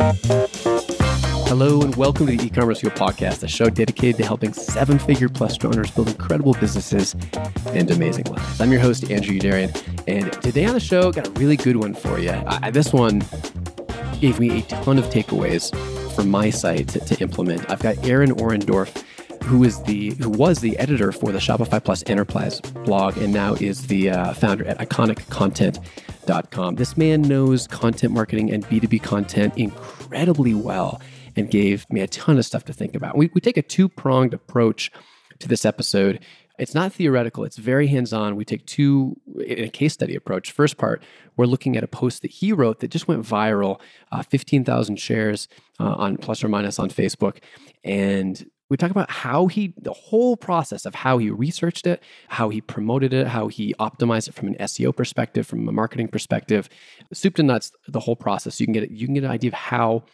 Hello and welcome to the e-commerce fuel podcast, a show dedicated to helping seven-figure plus owners build incredible businesses and amazing lives. I'm your host Andrew Youderian, and today on the show, got a really good one for you. I, this one gave me a ton of takeaways for my site to, to implement. I've got Aaron Orendorff who is the who was the editor for the Shopify Plus Enterprise blog and now is the uh, founder at iconicontent.com. This man knows content marketing and B2B content incredibly well and gave me a ton of stuff to think about. We, we take a two pronged approach to this episode. It's not theoretical, it's very hands on. We take two in a case study approach. First part, we're looking at a post that he wrote that just went viral uh, 15,000 shares uh, on plus or minus on Facebook. And we talk about how he, the whole process of how he researched it, how he promoted it, how he optimized it from an SEO perspective, from a marketing perspective, soup to nuts, the whole process. You can get you can get an idea of how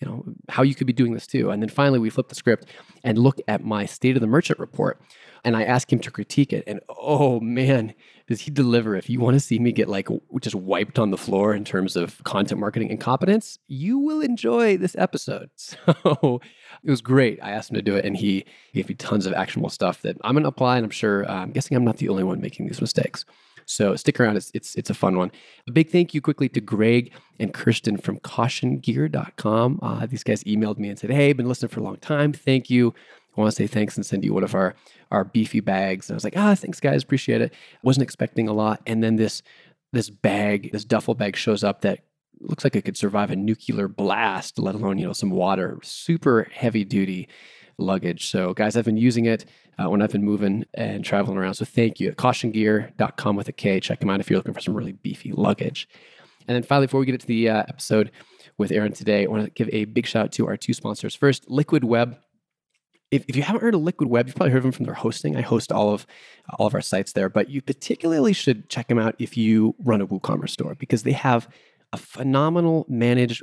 you know how you could be doing this too and then finally we flip the script and look at my state of the merchant report and i ask him to critique it and oh man does he deliver if you want to see me get like just wiped on the floor in terms of content marketing incompetence you will enjoy this episode so it was great i asked him to do it and he gave me tons of actionable stuff that i'm going to apply and i'm sure uh, i'm guessing i'm not the only one making these mistakes so stick around. It's, it's, it's a fun one. A big thank you quickly to Greg and Kirsten from cautiongear.com. Uh, these guys emailed me and said, Hey, been listening for a long time. Thank you. I want to say thanks and send you one of our, our beefy bags. And I was like, ah, thanks guys. Appreciate it. I wasn't expecting a lot. And then this, this bag, this duffel bag shows up that looks like it could survive a nuclear blast, let alone, you know, some water. Super heavy duty luggage. So, guys, I've been using it uh, when I've been moving and traveling around. So, thank you. Cautiongear.com with a K. Check them out if you're looking for some really beefy luggage. And then finally, before we get into the uh, episode with Aaron today, I want to give a big shout out to our two sponsors. First, Liquid Web. If, if you haven't heard of Liquid Web, you've probably heard of them from their hosting. I host all of all of our sites there, but you particularly should check them out if you run a WooCommerce store because they have a phenomenal managed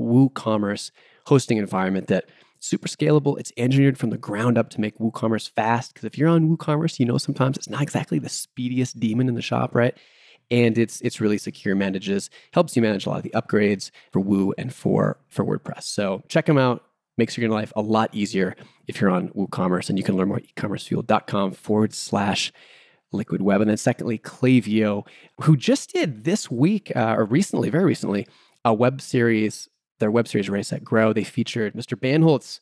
WooCommerce hosting environment that super scalable. It's engineered from the ground up to make WooCommerce fast. Because if you're on WooCommerce, you know sometimes it's not exactly the speediest demon in the shop, right? And it's it's really secure, manages, helps you manage a lot of the upgrades for Woo and for for WordPress. So check them out. Makes your life a lot easier if you're on WooCommerce. And you can learn more at ecommercefuel.com forward slash liquid web. And then secondly, Klaviyo, who just did this week uh, or recently, very recently, a web series their web series Race Set Grow. They featured Mr. Bandholz,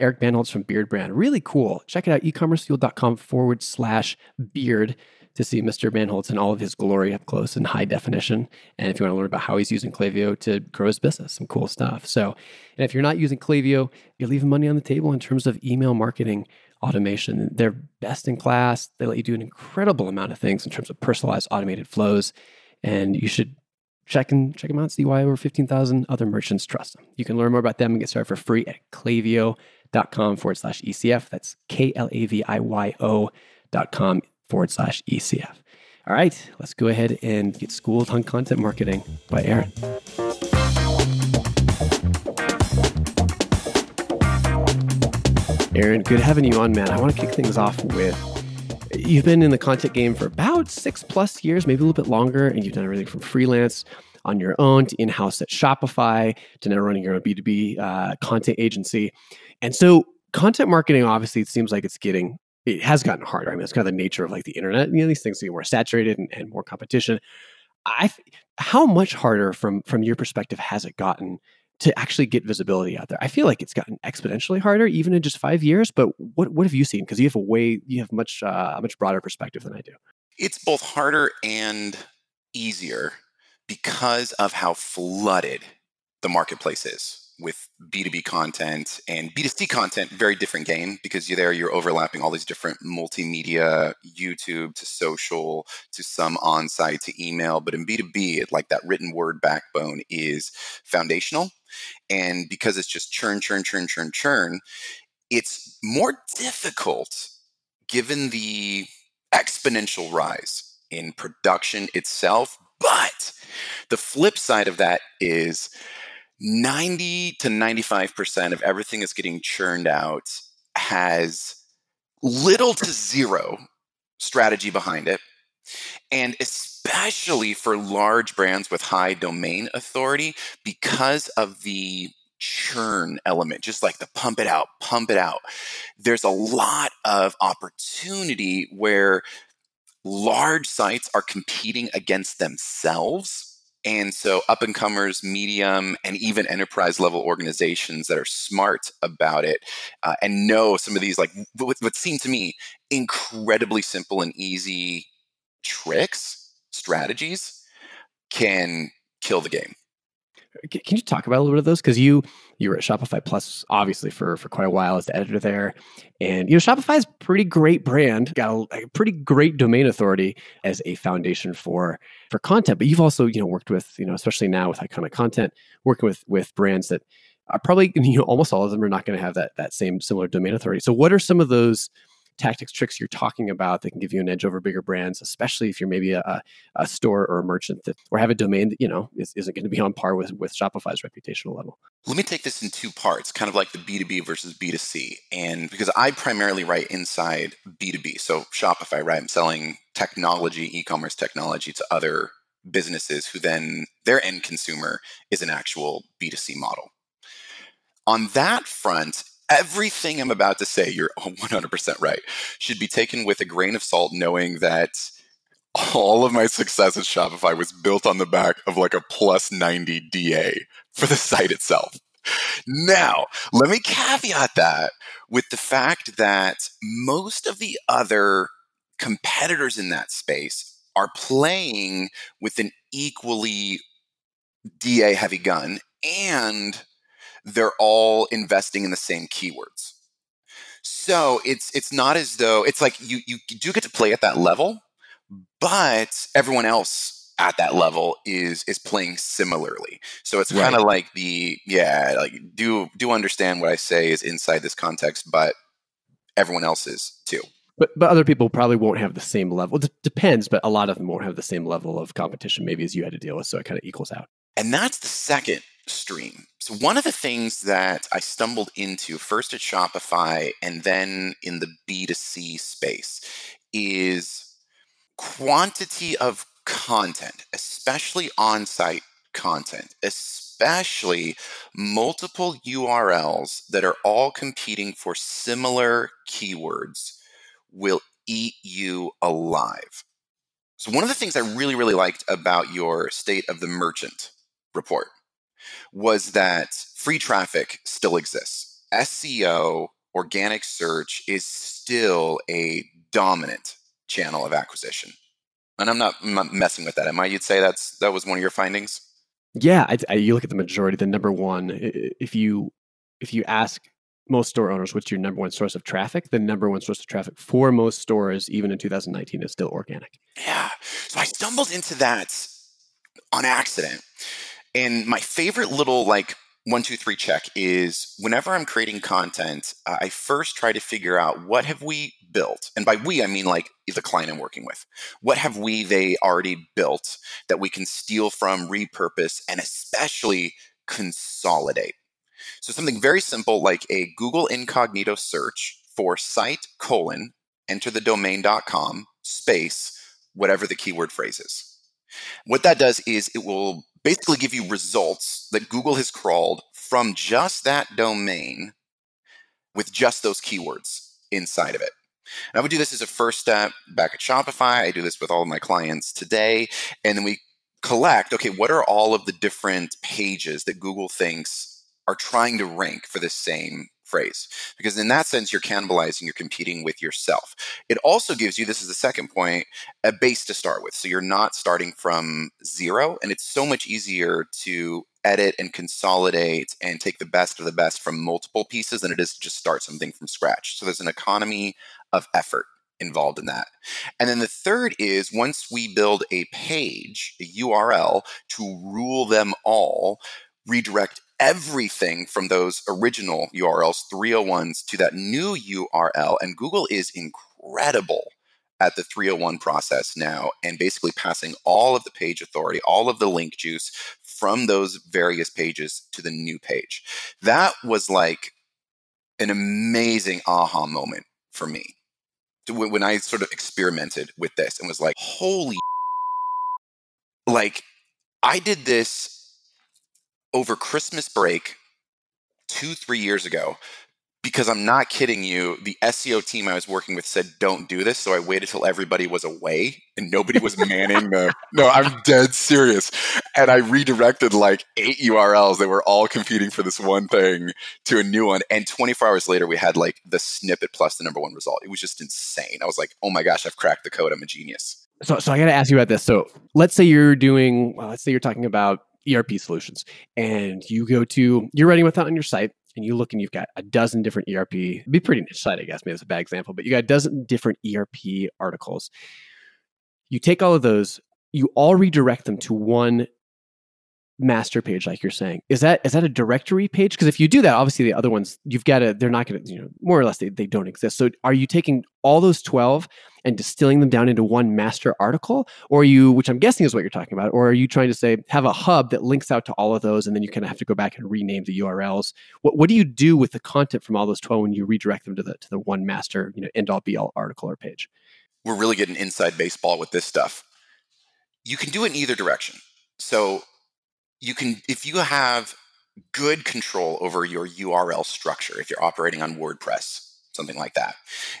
Eric Bandholz from Beardbrand. Really cool. Check it out, ecommercefuel.com forward slash beard to see Mr. Bandholz in all of his glory up close and high definition. And if you want to learn about how he's using Klaviyo to grow his business, some cool stuff. So, and if you're not using Klaviyo, you're leaving money on the table in terms of email marketing automation. They're best in class. They let you do an incredible amount of things in terms of personalized automated flows. And you should check and check them out, see why over 15,000 other merchants trust them. You can learn more about them and get started for free at klaviyo.com forward slash ECF. That's K L A V I Y O dot com forward slash ECF. All right, let's go ahead and get schooled on content marketing by Aaron. Aaron, good having you on, man. I want to kick things off with You've been in the content game for about six plus years, maybe a little bit longer, and you've done everything from freelance on your own to in house at Shopify to now running your own B2B uh, content agency. And so, content marketing obviously it seems like it's getting, it has gotten harder. I mean, it's kind of the nature of like the internet. You know, these things get more saturated and, and more competition. I, how much harder from from your perspective has it gotten to actually get visibility out there. I feel like it's gotten exponentially harder, even in just five years. But what what have you seen? Because you have a way, you have much uh, much broader perspective than I do. It's both harder and easier because of how flooded the marketplace is with B2B content and B2C content, very different game because you're there, you're overlapping all these different multimedia, YouTube to social to some on site to email. But in B2B, like that written word backbone is foundational. And because it's just churn, churn, churn, churn, churn, it's more difficult given the exponential rise in production itself. But the flip side of that is 90 to 95% of everything that's getting churned out has little to zero strategy behind it. And especially for large brands with high domain authority because of the churn element, just like the pump it out, pump it out. There's a lot of opportunity where large sites are competing against themselves and so, up and comers, medium, and even enterprise level organizations that are smart about it uh, and know some of these, like what, what seem to me incredibly simple and easy tricks, strategies, can kill the game. Can you talk about a little bit of those? Because you you were at Shopify Plus obviously for for quite a while as the editor there, and you know Shopify is pretty great brand, got a, a, pretty great domain authority as a foundation for for content. But you've also you know worked with you know especially now with iconiContent, working with with brands that are probably you know almost all of them are not going to have that that same similar domain authority. So what are some of those tactics, tricks you're talking about that can give you an edge over bigger brands, especially if you're maybe a, a store or a merchant that or have a domain that you know is, not going to be on par with with Shopify's reputational level. Let me take this in two parts, kind of like the B2B versus B2C. And because I primarily write inside B2B, so Shopify, right? I'm selling technology, e-commerce technology to other businesses who then their end consumer is an actual B2C model. On that front, everything I'm about to say, you're 100% right, should be taken with a grain of salt, knowing that all of my success at Shopify was built on the back of like a plus 90 DA for the site itself. Now, let me caveat that with the fact that most of the other competitors in that space are playing with an equally DA heavy gun and they're all investing in the same keywords. So it's it's not as though it's like you you do get to play at that level, but everyone else at that level is is playing similarly. So it's kind of like the yeah, like do do understand what I say is inside this context, but everyone else is too. But but other people probably won't have the same level. It depends, but a lot of them won't have the same level of competition maybe as you had to deal with. So it kind of equals out. And that's the second stream. One of the things that I stumbled into first at Shopify and then in the B2C space is quantity of content, especially on site content, especially multiple URLs that are all competing for similar keywords will eat you alive. So, one of the things I really, really liked about your state of the merchant report was that free traffic still exists. SEO, organic search, is still a dominant channel of acquisition. And I'm not, I'm not messing with that. Am I? You'd say that's that was one of your findings. Yeah, I, I, you look at the majority. The number one, if you if you ask most store owners what's your number one source of traffic, the number one source of traffic for most stores, even in 2019, is still organic. Yeah. So I stumbled into that on accident and my favorite little like one two three check is whenever i'm creating content uh, i first try to figure out what have we built and by we i mean like the client i'm working with. What have we they already built that we can steal from repurpose and especially consolidate? So something very simple like a google incognito search for site colon enter the domain.com space whatever the keyword phrase is. What that does is it will basically give you results that Google has crawled from just that domain with just those keywords inside of it. And I would do this as a first step back at Shopify. I do this with all of my clients today. And then we collect okay, what are all of the different pages that Google thinks are trying to rank for the same phrase because in that sense you're cannibalizing you're competing with yourself. It also gives you this is the second point a base to start with. So you're not starting from zero and it's so much easier to edit and consolidate and take the best of the best from multiple pieces than it is to just start something from scratch. So there's an economy of effort involved in that. And then the third is once we build a page, a URL to rule them all, redirect everything from those original URLs, 301s, to that new URL. And Google is incredible at the 301 process now and basically passing all of the page authority, all of the link juice from those various pages to the new page. That was like an amazing aha moment for me when I sort of experimented with this and was like, holy like I did this over Christmas break two, three years ago because I'm not kidding you. The SEO team I was working with said, don't do this. So I waited till everybody was away and nobody was manning the. No, I'm dead serious. And I redirected like eight URLs that were all competing for this one thing to a new one. And 24 hours later, we had like the snippet plus the number one result. It was just insane. I was like, oh my gosh, I've cracked the code. I'm a genius. So, so I got to ask you about this. So let's say you're doing, well, let's say you're talking about ERP solutions and you go to, you're writing with that on your site and you look and you've got a dozen different ERP, It'd be pretty niche site, I guess. Maybe it's a bad example, but you got a dozen different ERP articles. You take all of those, you all redirect them to one master page like you're saying. Is that is that a directory page? Because if you do that obviously the other ones you've got to they're not going to you know more or less they, they don't exist. So are you taking all those 12 and distilling them down into one master article? Or you which i'm guessing is what you're talking about or are you trying to say have a hub that links out to all of those and then you kind of have to go back and rename the urls what, what do you do with the content from all those 12 when you redirect them to the to the one master you know end all be all article or page? We're really getting inside baseball with this stuff. You can do it in either direction. So you can if you have good control over your url structure if you're operating on wordpress something like that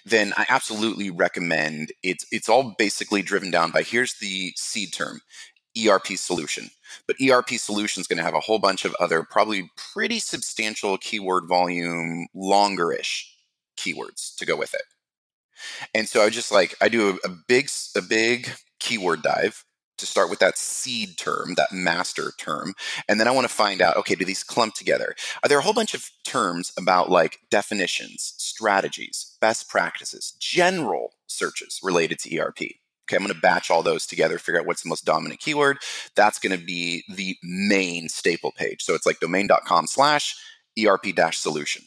then i absolutely recommend it's it's all basically driven down by here's the seed term erp solution. But erp solution is going to have a whole bunch of other probably pretty substantial keyword volume longerish keywords to go with it. And so i just like i do a, a big a big keyword dive to start with that seed term, that master term. And then I want to find out okay, do these clump together? Are there a whole bunch of terms about like definitions, strategies, best practices, general searches related to ERP? Okay, I'm going to batch all those together, figure out what's the most dominant keyword. That's going to be the main staple page. So it's like domain.com slash ERP dash solution.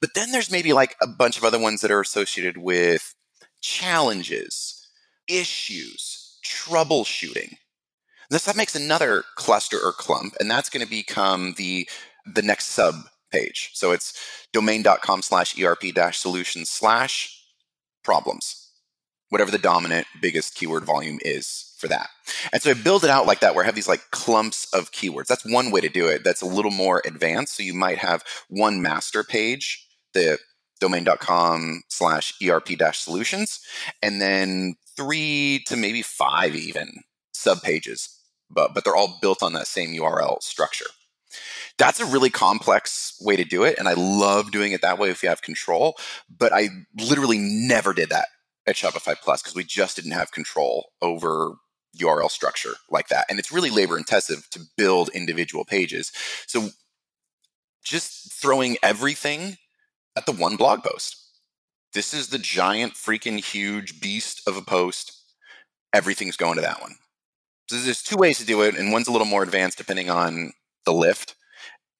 But then there's maybe like a bunch of other ones that are associated with challenges, issues, troubleshooting. This that makes another cluster or clump, and that's going to become the the next sub page. So it's domain.com slash ERP dash solutions slash problems, whatever the dominant biggest keyword volume is for that. And so I build it out like that where I have these like clumps of keywords. That's one way to do it. That's a little more advanced. So you might have one master page, the domain.com slash ERP dash solutions, and then three to maybe five even sub pages, but, but they're all built on that same URL structure. That's a really complex way to do it. And I love doing it that way if you have control. But I literally never did that at Shopify Plus because we just didn't have control over URL structure like that. And it's really labor intensive to build individual pages. So just throwing everything at the one blog post. This is the giant, freaking huge beast of a post. Everything's going to that one. So there's two ways to do it, and one's a little more advanced depending on the lift.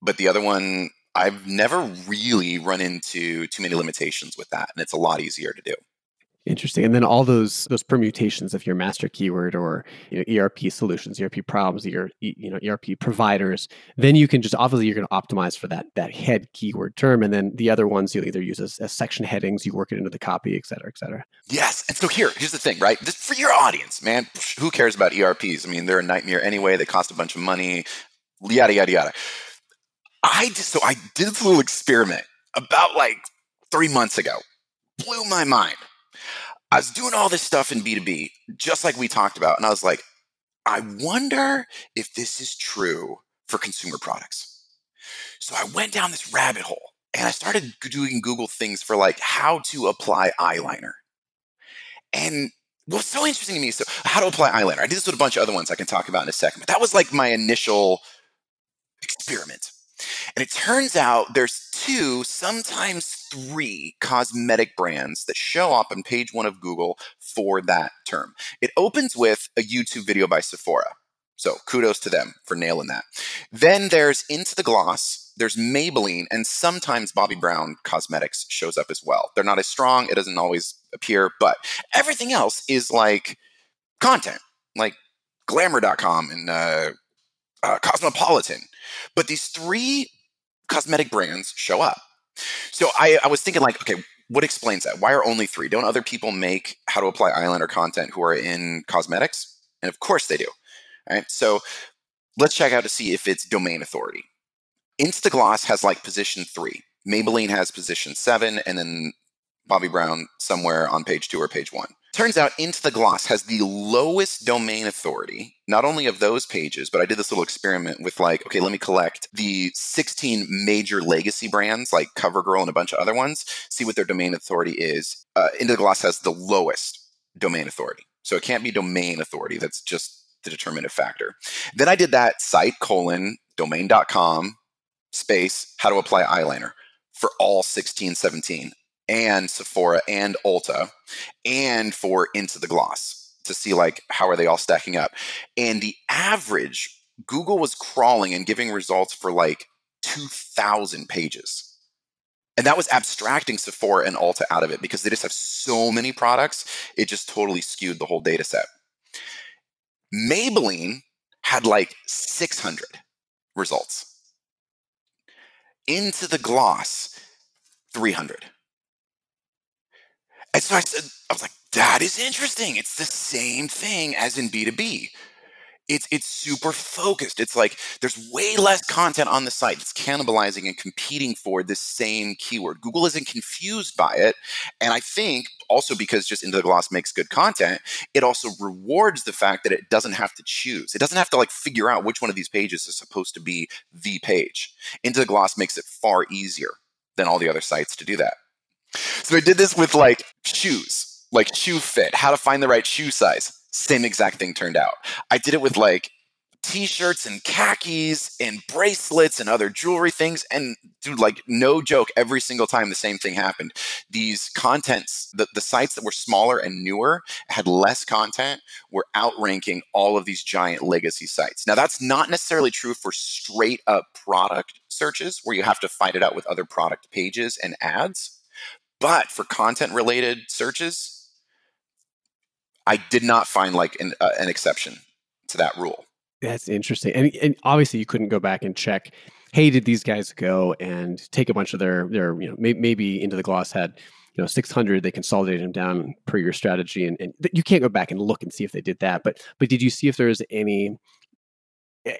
But the other one, I've never really run into too many limitations with that, and it's a lot easier to do. Interesting. And then all those those permutations of your master keyword or you know, ERP solutions, ERP problems, your you know ERP providers, then you can just obviously you're going to optimize for that that head keyword term, and then the other ones you'll either use as, as section headings, you work it into the copy, et cetera, et cetera. Yes. And so here, here's the thing, right? For your audience, man, who cares about ERPs? I mean, they're a nightmare anyway. They cost a bunch of money. Yada yada yada. I just so I did this little experiment about like three months ago. Blew my mind I was doing all this stuff in B2B, just like we talked about. And I was like, I wonder if this is true for consumer products. So I went down this rabbit hole and I started doing Google things for like how to apply eyeliner. And what's so interesting to me is so how to apply eyeliner. I did this with a bunch of other ones I can talk about in a second, but that was like my initial experiment. And it turns out there's two, sometimes three cosmetic brands that show up on page one of Google for that term. It opens with a YouTube video by Sephora. So kudos to them for nailing that. Then there's Into the Gloss, there's Maybelline, and sometimes Bobbi Brown Cosmetics shows up as well. They're not as strong, it doesn't always appear, but everything else is like content, like glamour.com and uh, uh, Cosmopolitan. But these three cosmetic brands show up. So I, I was thinking, like, okay, what explains that? Why are only three? Don't other people make how to apply eyeliner content who are in cosmetics? And of course they do. All right. So let's check out to see if it's domain authority. Into the Gloss has like position three. Maybelline has position seven, and then Bobbi Brown somewhere on page two or page one. Turns out Into the Gloss has the lowest domain authority, not only of those pages, but I did this little experiment with like, okay, let me collect the 16 major legacy brands like CoverGirl and a bunch of other ones, see what their domain authority is. Uh, Into the Gloss has the lowest domain authority. So it can't be domain authority. That's just the determinative factor. Then I did that site colon domain.com space how to apply eyeliner for all 16, 17 and Sephora and Ulta and for Into the Gloss to see like how are they all stacking up. And the average Google was crawling and giving results for like 2000 pages. And that was abstracting Sephora and Ulta out of it because they just have so many products, it just totally skewed the whole data set. Maybelline had like 600 results. Into the gloss, 300. And so I said, I was like, that is interesting. It's the same thing as in B2B. It's it's super focused. It's like there's way less content on the site. It's cannibalizing and competing for this same keyword. Google isn't confused by it. And I think also because just Into the Gloss makes good content, it also rewards the fact that it doesn't have to choose. It doesn't have to like figure out which one of these pages is supposed to be the page. Into the Gloss makes it far easier than all the other sites to do that. So I did this with like shoes, like shoe fit, how to find the right shoe size. Same exact thing turned out. I did it with like t-shirts and khakis and bracelets and other jewelry things and dude like no joke every single time the same thing happened these contents the, the sites that were smaller and newer had less content were outranking all of these giant legacy sites now that's not necessarily true for straight up product searches where you have to fight it out with other product pages and ads but for content related searches, I did not find like an, uh, an exception to that rule. That's interesting. And, and obviously, you couldn't go back and check. Hey, did these guys go and take a bunch of their their you know may, maybe into the gloss had you know 600 they consolidated them down per your strategy and, and you can't go back and look and see if they did that but but did you see if there was any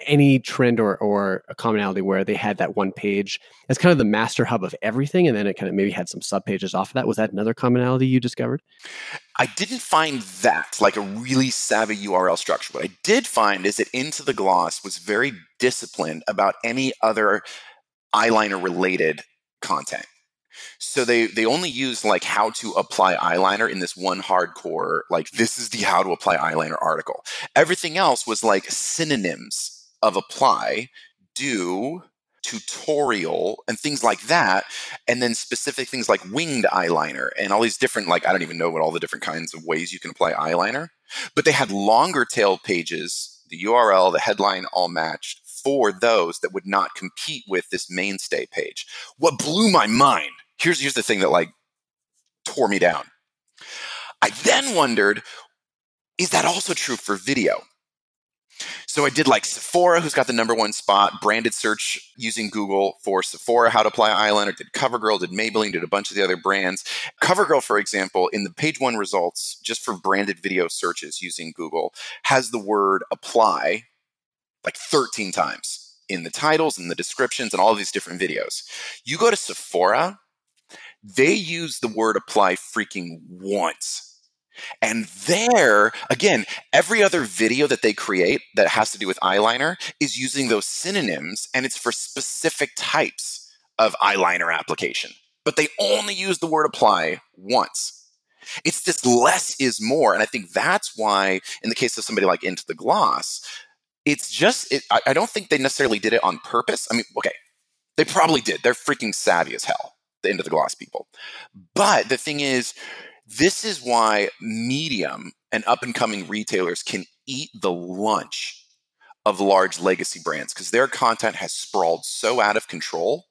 any trend or, or a commonality where they had that one page as kind of the master hub of everything and then it kind of maybe had some sub pages off of that. Was that another commonality you discovered? I didn't find that like a really savvy url structure. What i did find is that into the gloss was very disciplined about any other eyeliner related content. So they they only use like how to apply eyeliner in this one hardcore like this is the how to apply eyeliner article. Everything else was like synonyms of apply, do, tutorial and things like that and then specific things like winged eyeliner and all these different like I don't even know what all the different kinds of ways you can apply eyeliner but they had longer tail pages the URL the headline all matched for those that would not compete with this mainstay page what blew my mind here's here's the thing that like tore me down. I then wondered, is that also true for video? So I did like Sephora, who's got the number one spot, branded search using Google for Sephora, how to apply eyeliner, did CoverGirl, did Maybelline, did a bunch of the other brands. CoverGirl, for example, in the page one results, just for branded video searches using Google, has the word apply like 13 times in the titles and the descriptions and all these different videos. You go to Sephora, they use the word apply freaking once. And there, again, every other video that they create that has to do with eyeliner is using those synonyms and it's for specific types of eyeliner application. But they only use the word apply once. It's this less is more. And I think that's why, in the case of somebody like Into the Gloss, it's just, it, I, I don't think they necessarily did it on purpose. I mean, okay, they probably did. They're freaking savvy as hell the Into the Gloss people. But the thing is, this is why medium and up and coming retailers can eat the lunch of large legacy brands because their content has sprawled so out of control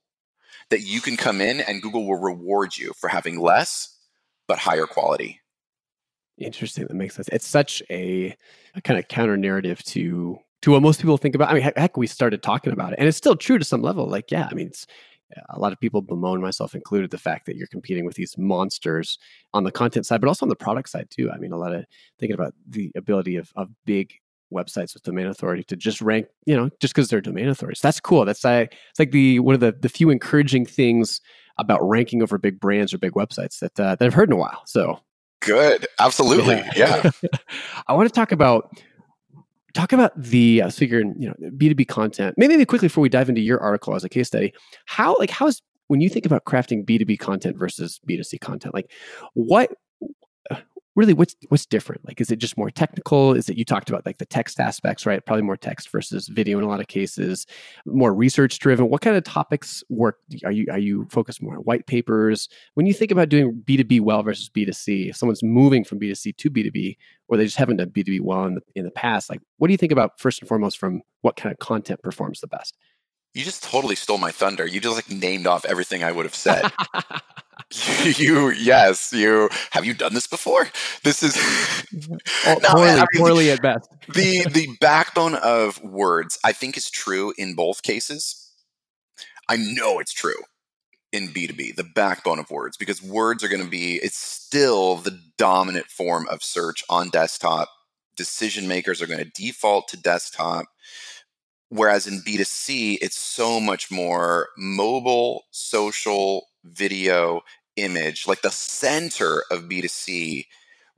that you can come in and Google will reward you for having less but higher quality. Interesting. That makes sense. It's such a, a kind of counter narrative to to what most people think about. I mean, heck, we started talking about it, and it's still true to some level. Like, yeah, I mean, it's a lot of people bemoan myself included the fact that you're competing with these monsters on the content side but also on the product side too i mean a lot of thinking about the ability of, of big websites with domain authority to just rank, you know, just because they're domain authorities. That's cool. That's like it's like the one of the the few encouraging things about ranking over big brands or big websites that uh, that I've heard in a while. So good, absolutely, yeah. yeah. I want to talk about talk about the uh, figuring you know b2b content. Maybe, maybe quickly before we dive into your article as a case study how like how is when you think about crafting b2b content versus b2c content like what really what's what's different? Like is it just more technical? Is it you talked about like the text aspects right? Probably more text versus video in a lot of cases. More research driven. What kind of topics work? Are you are you focused more on white papers? When you think about doing b2b well versus b2c if someone's moving from b2c to b2b or they just haven't done b2b well in the, in the past like what do you think about first and foremost from what kind of content performs the best you just totally stole my thunder. You just like named off everything i would have said. You yes you have you done this before? This is no, poorly, I mean, poorly at best. the the backbone of words i think is true in both cases. I know it's true in b2b the backbone of words because words are going to be it's still the dominant form of search on desktop. Decision makers are going to default to desktop whereas in b2c it's so much more mobile social video image, like the center of B2C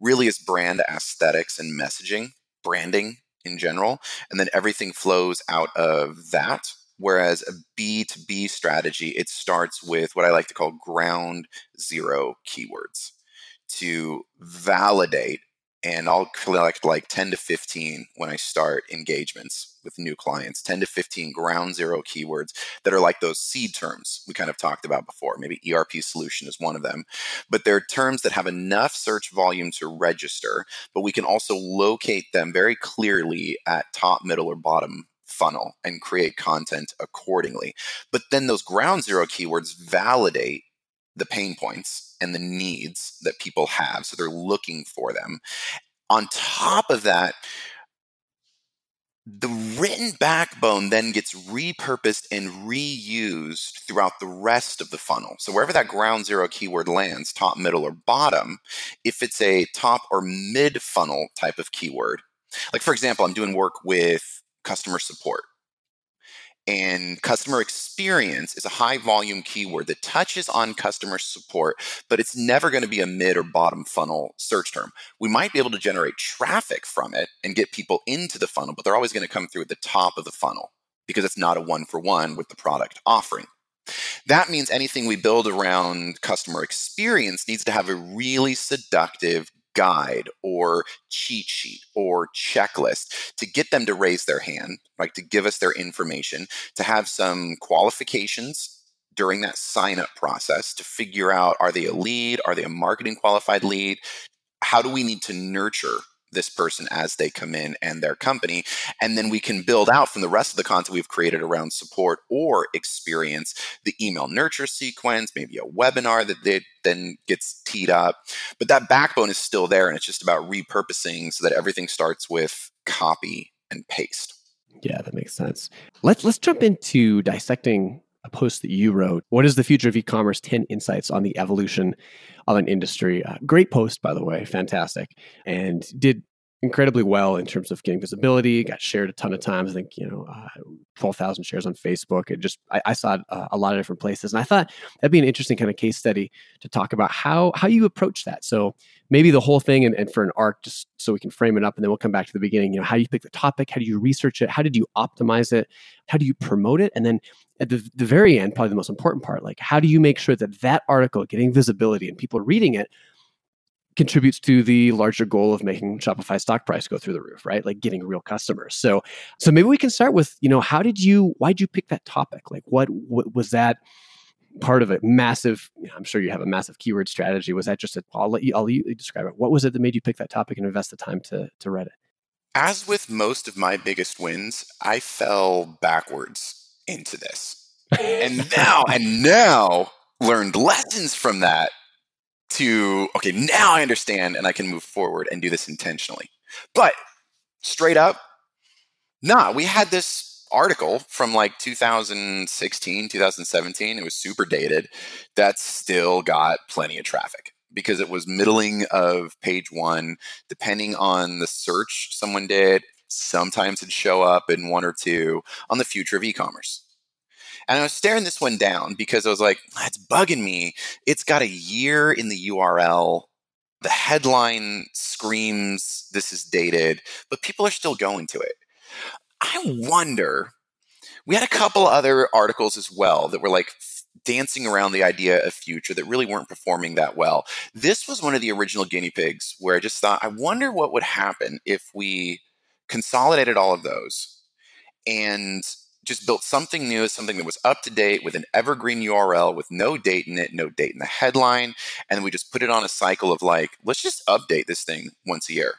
really is brand aesthetics and messaging, branding in general. And then everything flows out of that. Whereas a B2B strategy, it starts with what I like to call ground zero keywords to validate and I'll collect like 10 to 15 when I start engagements with new clients, 10 to 15 ground zero keywords that are like those seed terms we kind of talked about before. Maybe ERP solution is one of them, but they're terms that have enough search volume to register, but we can also locate them very clearly at top, middle, or bottom funnel and create content accordingly. But then those ground zero keywords validate the pain points and the needs that people have. So they're looking for them. On top of that, the written backbone then gets repurposed and reused throughout the rest of the funnel. So wherever that ground zero keyword lands, top, middle, or bottom, if it's a top or mid funnel type of keyword, like for example, I'm doing work with customer support and customer experience is a high volume keyword that touches on customer support, but it's never going to be a mid or bottom funnel search term. We might be able to generate traffic from it and get people into the funnel, but they're always going to come through at the top of the funnel because it's not a one for one with the product offering. That means anything we build around customer experience needs to have a really seductive, guide or cheat sheet or checklist to get them to raise their hand, like to give us their information, to have some qualifications during that sign up process to figure out are they a lead? Are they a marketing qualified lead? How do we need to nurture this person as they come in and their company. And then we can build out from the rest of the content we've created around support or experience the email nurture sequence, maybe a webinar that they, then gets teed up. But that backbone is still there. And it's just about repurposing so that everything starts with copy and paste. Yeah, that makes sense. Let's let's jump into dissecting a post that you wrote. What is the future of e-commerce? 10 insights on the evolution of an industry. Uh, great post, by the way, fantastic, and did incredibly well in terms of getting visibility. Got shared a ton of times. I think you know, uh, twelve thousand shares on Facebook. It just I, I saw it uh, a lot of different places, and I thought that'd be an interesting kind of case study to talk about how how you approach that. So maybe the whole thing, and, and for an arc, just so we can frame it up, and then we'll come back to the beginning. You know, how do you pick the topic? How do you research it? How did you optimize it? How do you promote it? And then at the, the very end, probably the most important part, like how do you make sure that that article getting visibility and people reading it contributes to the larger goal of making Shopify stock price go through the roof, right? Like getting real customers. So, so maybe we can start with, you know, how did you, why did you pick that topic? Like, what, what was that part of a massive? You know, I'm sure you have a massive keyword strategy. Was that just a? I'll let you, I'll let you describe it. What was it that made you pick that topic and invest the time to to write it? As with most of my biggest wins, I fell backwards into this. and now, and now learned lessons from that to, okay, now I understand and I can move forward and do this intentionally. But straight up, nah, we had this article from like 2016, 2017. It was super dated that still got plenty of traffic because it was middling of page one, depending on the search someone did Sometimes it'd show up in one or two on the future of e-commerce. And I was staring this one down because I was like, that's bugging me. It's got a year in the URL. The headline screams this is dated, but people are still going to it. I wonder. We had a couple other articles as well that were like dancing around the idea of future that really weren't performing that well. This was one of the original guinea pigs where I just thought, I wonder what would happen if we consolidated all of those and just built something new, something that was up to date with an evergreen URL with no date in it, no date in the headline. And we just put it on a cycle of like, let's just update this thing once a year.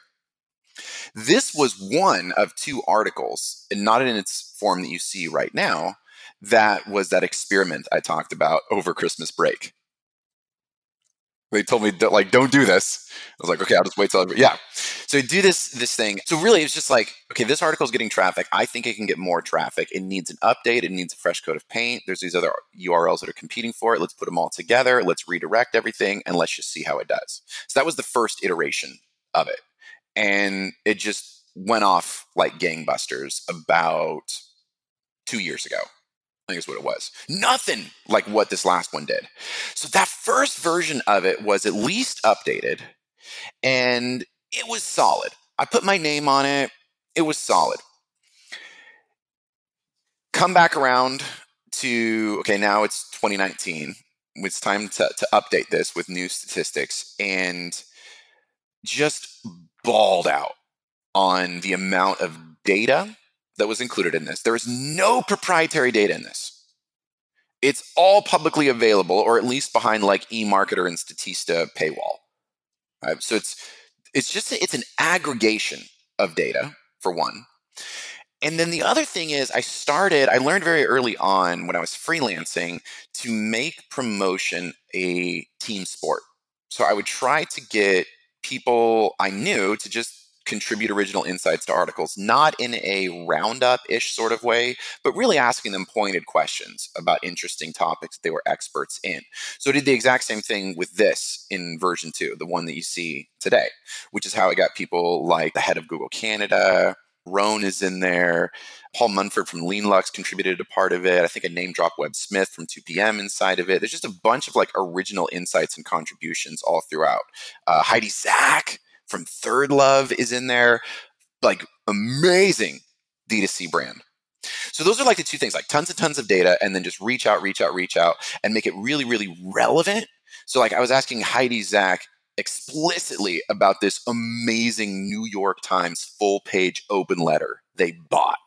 This was one of two articles, and not in its form that you see right now, that was that experiment I talked about over Christmas break. They told me like don't do this. I was like, okay, I'll just wait till I, yeah. So do this this thing. So really, it's just like okay, this article is getting traffic. I think it can get more traffic. It needs an update. It needs a fresh coat of paint. There's these other URLs that are competing for it. Let's put them all together. Let's redirect everything, and let's just see how it does. So that was the first iteration of it, and it just went off like gangbusters about two years ago. I think is what it was. Nothing like what this last one did. So that first version of it was at least updated and it was solid. I put my name on it. It was solid. Come back around to okay, now it's 2019. It's time to, to update this with new statistics and just balled out on the amount of data that was included in this. There is no proprietary data in this. It's all publicly available, or at least behind like eMarketer and Statista paywall. Right? So it's it's just it's an aggregation of data for one. And then the other thing is I started, I learned very early on when I was freelancing to make promotion a team sport. So I would try to get people I knew to just contribute original insights to articles, not in a roundup ish sort of way, but really asking them pointed questions about interesting topics they were experts in. So I did the exact same thing with this in version two, the one that you see today, which is how I got people like the head of Google Canada. Roan is in there. Paul Munford from Leanlux contributed a part of it. I think a name drop Web Smith from 2PM inside of it. There's just a bunch of like original insights and contributions all throughout. Uh, Heidi Zak from Third Love is in there. Like amazing D2C brand. So those are like the two things, like tons and tons of data, and then just reach out, reach out, reach out, and make it really, really relevant. So like I was asking Heidi Zak explicitly about this amazing New York Times full page open letter they bought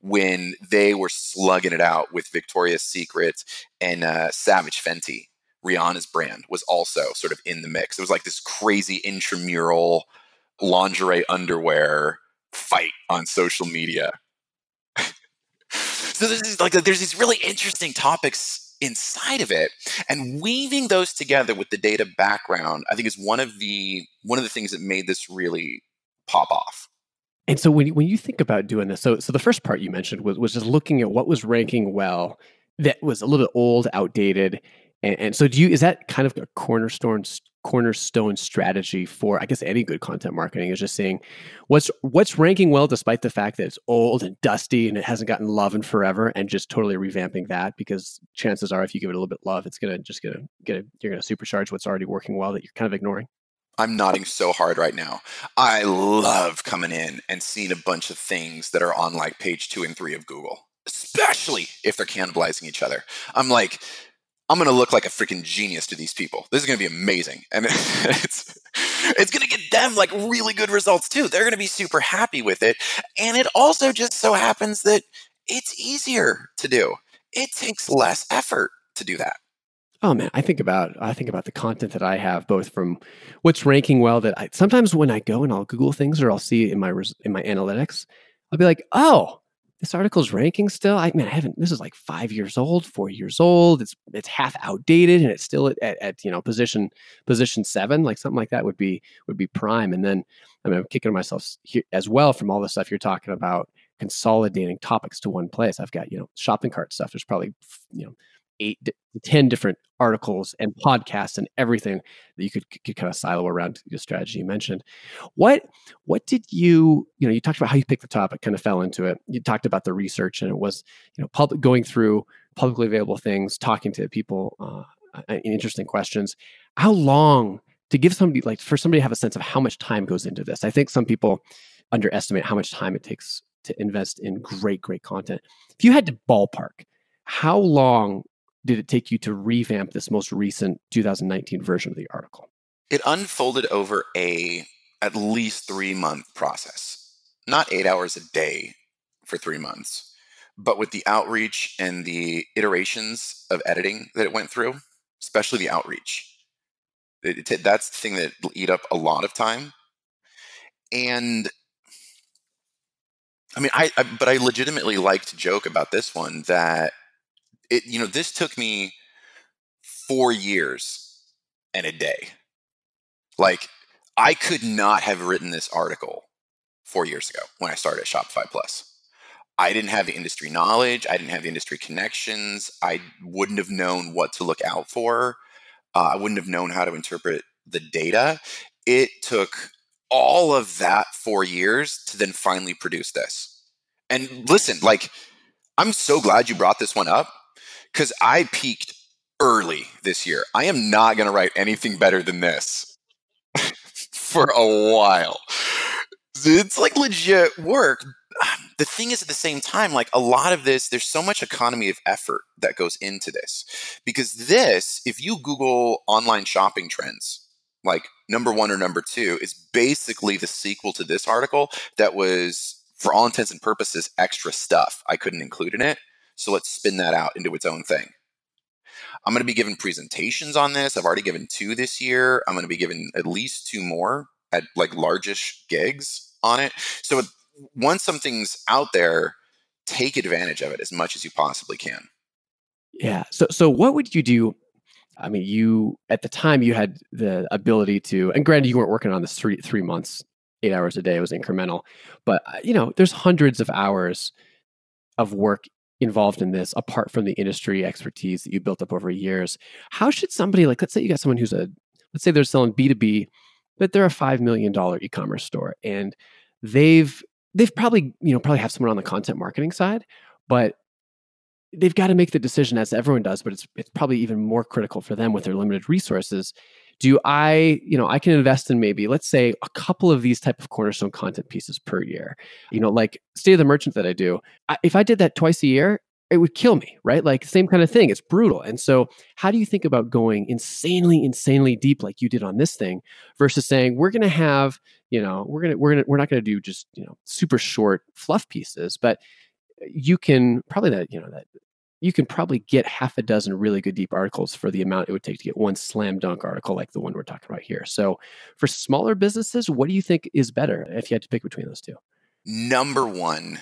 when they were slugging it out with Victoria's Secret and uh, Savage Fenty Rihanna's brand was also sort of in the mix. It was like this crazy intramural lingerie underwear fight on social media. so there's like there's these really interesting topics inside of it and weaving those together with the data background i think is one of the one of the things that made this really pop off and so when, when you think about doing this so so the first part you mentioned was, was just looking at what was ranking well that was a little bit old outdated and, and, so, do you is that kind of a cornerstone cornerstone strategy for I guess any good content marketing is just saying what's what's ranking well despite the fact that it's old and dusty and it hasn't gotten love in forever, and just totally revamping that because chances are if you give it a little bit love, it's gonna just gonna get a, you're gonna supercharge what's already working well that you're kind of ignoring. I'm nodding so hard right now. I love coming in and seeing a bunch of things that are on like page two and three of Google, especially if they're cannibalizing each other. I'm like, I'm going to look like a freaking genius to these people. This is going to be amazing. And it's it's going to get them like really good results too. They're going to be super happy with it. And it also just so happens that it's easier to do. It takes less effort to do that. Oh man, I think about I think about the content that I have both from what's ranking well that I sometimes when I go and I'll Google things or I'll see in my in my analytics, I'll be like, "Oh, this article's ranking still. I mean, I haven't. This is like five years old, four years old. It's it's half outdated, and it's still at, at, at, you know position position seven. Like something like that would be would be prime. And then I mean, I'm kicking myself here as well from all the stuff you're talking about, consolidating topics to one place. I've got you know shopping cart stuff. There's probably you know eight, 10 different articles and podcasts and everything that you could, could kind of silo around the strategy you mentioned. What what did you you know you talked about how you picked the topic, kind of fell into it. You talked about the research and it was you know public going through publicly available things, talking to people, uh, interesting questions. How long to give somebody like for somebody to have a sense of how much time goes into this? I think some people underestimate how much time it takes to invest in great great content. If you had to ballpark, how long did it take you to revamp this most recent 2019 version of the article? It unfolded over a at least 3 month process. Not 8 hours a day for 3 months, but with the outreach and the iterations of editing that it went through, especially the outreach. It, it, that's the thing that will eat up a lot of time. And I mean, I, I, but I legitimately like to joke about this one that it you know this took me four years and a day. Like i could not have written this article four years ago when i started at shopify plus. I didn't have the industry knowledge i didn't have the industry connections i wouldn't have known what to look out for uh, i wouldn't have known how to interpret the data. It took all of that four years to then finally produce this. And listen like i'm so glad you brought this one up because I peaked early this year. I am not going to write anything better than this for a while. It's like legit work. The thing is, at the same time, like a lot of this, there's so much economy of effort that goes into this. Because this, if you Google online shopping trends, like number one or number two, is basically the sequel to this article that was, for all intents and purposes, extra stuff I couldn't include in it. So let's spin that out into its own thing. I'm going to be giving presentations on this. I've already given two this year. I'm going to be giving at least two more at like largish gigs on it. So once something's out there, take advantage of it as much as you possibly can. Yeah. So so what would you do? I mean, you at the time you had the ability to, and granted, you weren't working on this three three months, eight hours a day. It was incremental, but uh, you know, there's hundreds of hours of work involved in this apart from the industry expertise that you built up over years? How should somebody like let's say you got someone who's a let's say they're selling b2b but they're a $5 million e-commerce store and they've they've probably you know probably have someone on the content marketing side but they've got to make the decision as everyone does but it's it's probably even more critical for them with their limited resources do i you know i can invest in maybe let's say a couple of these type of cornerstone content pieces per year. You know like state of the merchant that i do I, if i did that twice a year it would kill me right? Like same kind of thing it's brutal. And so how do you think about going insanely insanely deep like you did on this thing versus saying we're going to have you know we're going to we're going to we're not going to do just you know super short fluff pieces but uh, you can probably that you know that you can probably get half a dozen really good deep articles for the amount it would take to get one slam dunk article like the one we're talking about here. So, for smaller businesses, what do you think is better if you had to pick between those two? Number one,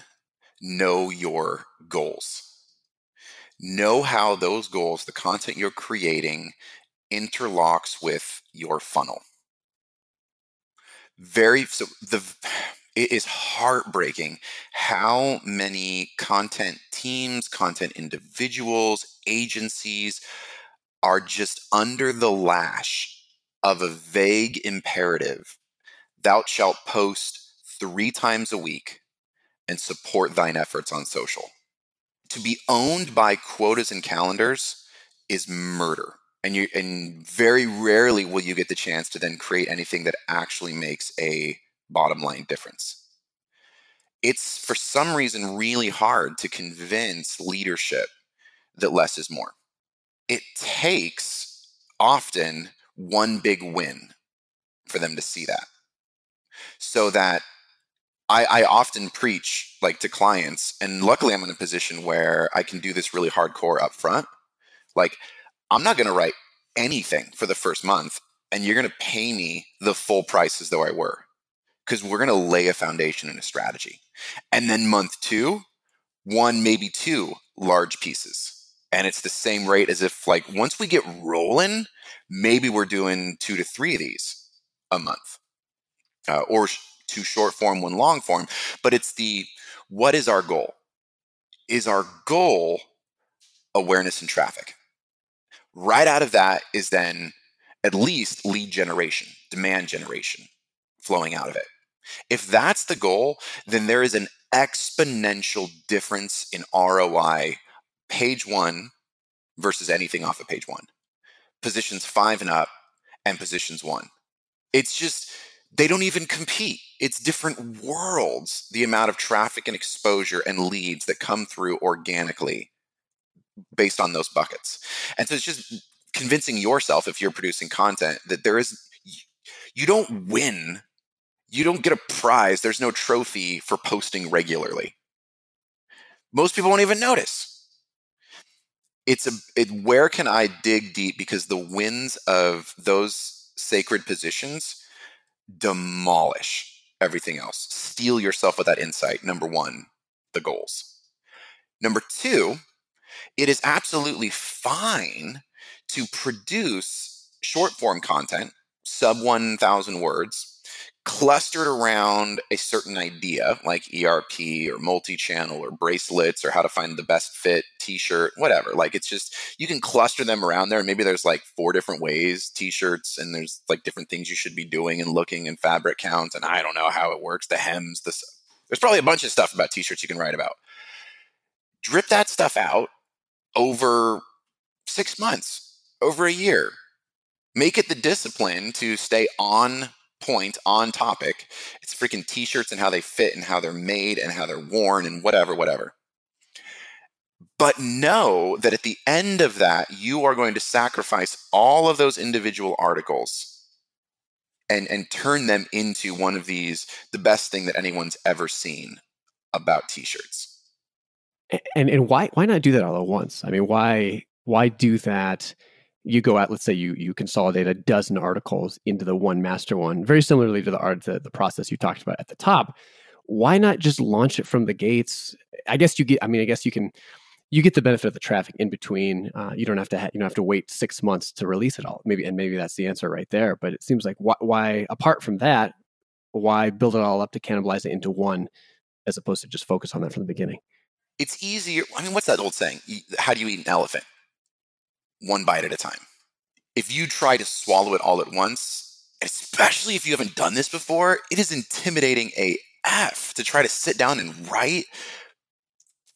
know your goals. Know how those goals, the content you're creating, interlocks with your funnel. Very so the it is heartbreaking how many content teams, content individuals, agencies are just under the lash of a vague imperative Thou shalt post three times a week and support thine efforts on social. To be owned by quotas and calendars is murder. And you and very rarely will you get the chance to then create anything that actually makes a bottom line difference. It's for some reason really hard to convince leadership that less is more. It takes often one big win for them to see that. So that I, I, often preach like to clients, and luckily I'm in a position where I can do this really hardcore up front. Like, I'm not gonna write anything for the first month, and you're gonna pay me the full price as though I were because we're going to lay a foundation and a strategy. And then month two, one, maybe two large pieces. And it's the same rate as if, like, once we get rolling, maybe we're doing two to three of these a month uh, or two short form, one long form. But it's the what is our goal? Is our goal awareness and traffic? Right out of that is then at least lead generation, demand generation flowing out of it. If that's the goal, then there is an exponential difference in ROI page one versus anything off of page one. Positions five and up and positions one. It's just, they don't even compete. It's different worlds, the amount of traffic and exposure and leads that come through organically based on those buckets. And so it's just convincing yourself, if you're producing content, that there is, you don't win you don't get a prize. There's no trophy for posting regularly. Most people won't even notice. It's a it, where can I dig deep because the winds of those sacred positions demolish everything else. Steel yourself with that insight. Number 1, the goals. Number 2, it is absolutely fine to produce short form content, sub 1000 words clustered around a certain idea like ERP or multi channel or bracelets or how to find the best fit t shirt, whatever. Like it's just, you can cluster them around there. Maybe there's like four different ways t shirts and there's like different things you should be doing and looking and fabric counts. And I don't know how it works, the hems, this. There's probably a bunch of stuff about t shirts you can write about. Drip that stuff out over six months, over a year. Make it the discipline to stay on point on topic. It's freaking t-shirts and how they fit and how they're made and how they're worn and whatever, whatever. But know that at the end of that, you are going to sacrifice all of those individual articles and, and turn them into one of these, the best thing that anyone's ever seen about t-shirts. And and why why not do that all at once? I mean, why why do that? You go out let's say you you consolidate a dozen articles into the one master one very similarly to the art the, the process you talked about at the top why not just launch it from the gates? I guess you get i mean i guess you can you get the benefit of the traffic in between uh, you don't have to ha- you don't have to wait six months to release it all. Maybe and maybe that's the answer right there but it seems like wh- why apart from that why build it all up to cannibalize it into one as opposed to just focus on that from the beginning? It's easier i mean what's that old saying? How do you eat an elephant one bite at a time. If you try to swallow it all at once, especially if you haven't done this before, it is intimidating AF to try to sit down and write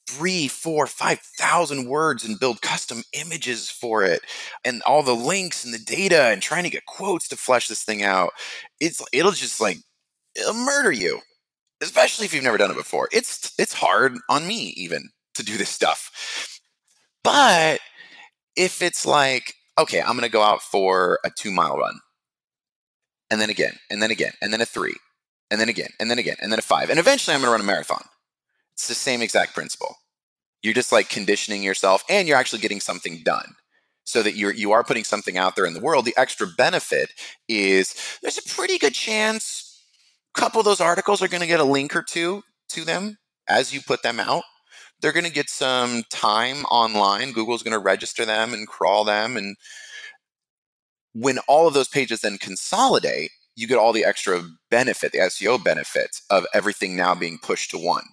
three, four, five thousand words and build custom images for it and all the links and the data and trying to get quotes to flesh this thing out. It's it'll just like it'll murder you. Especially if you've never done it before. It's it's hard on me even to do this stuff. But if it's like, okay, I'm going to go out for a two mile run, and then again, and then again, and then a three, and then again, and then again, and then a five, and eventually I'm going to run a marathon. It's the same exact principle. You're just like conditioning yourself, and you're actually getting something done so that you're you are putting something out there in the world. The extra benefit is there's a pretty good chance a couple of those articles are going to get a link or two to them as you put them out they're going to get some time online. Google's going to register them and crawl them. And when all of those pages then consolidate, you get all the extra benefit, the SEO benefits of everything now being pushed to one.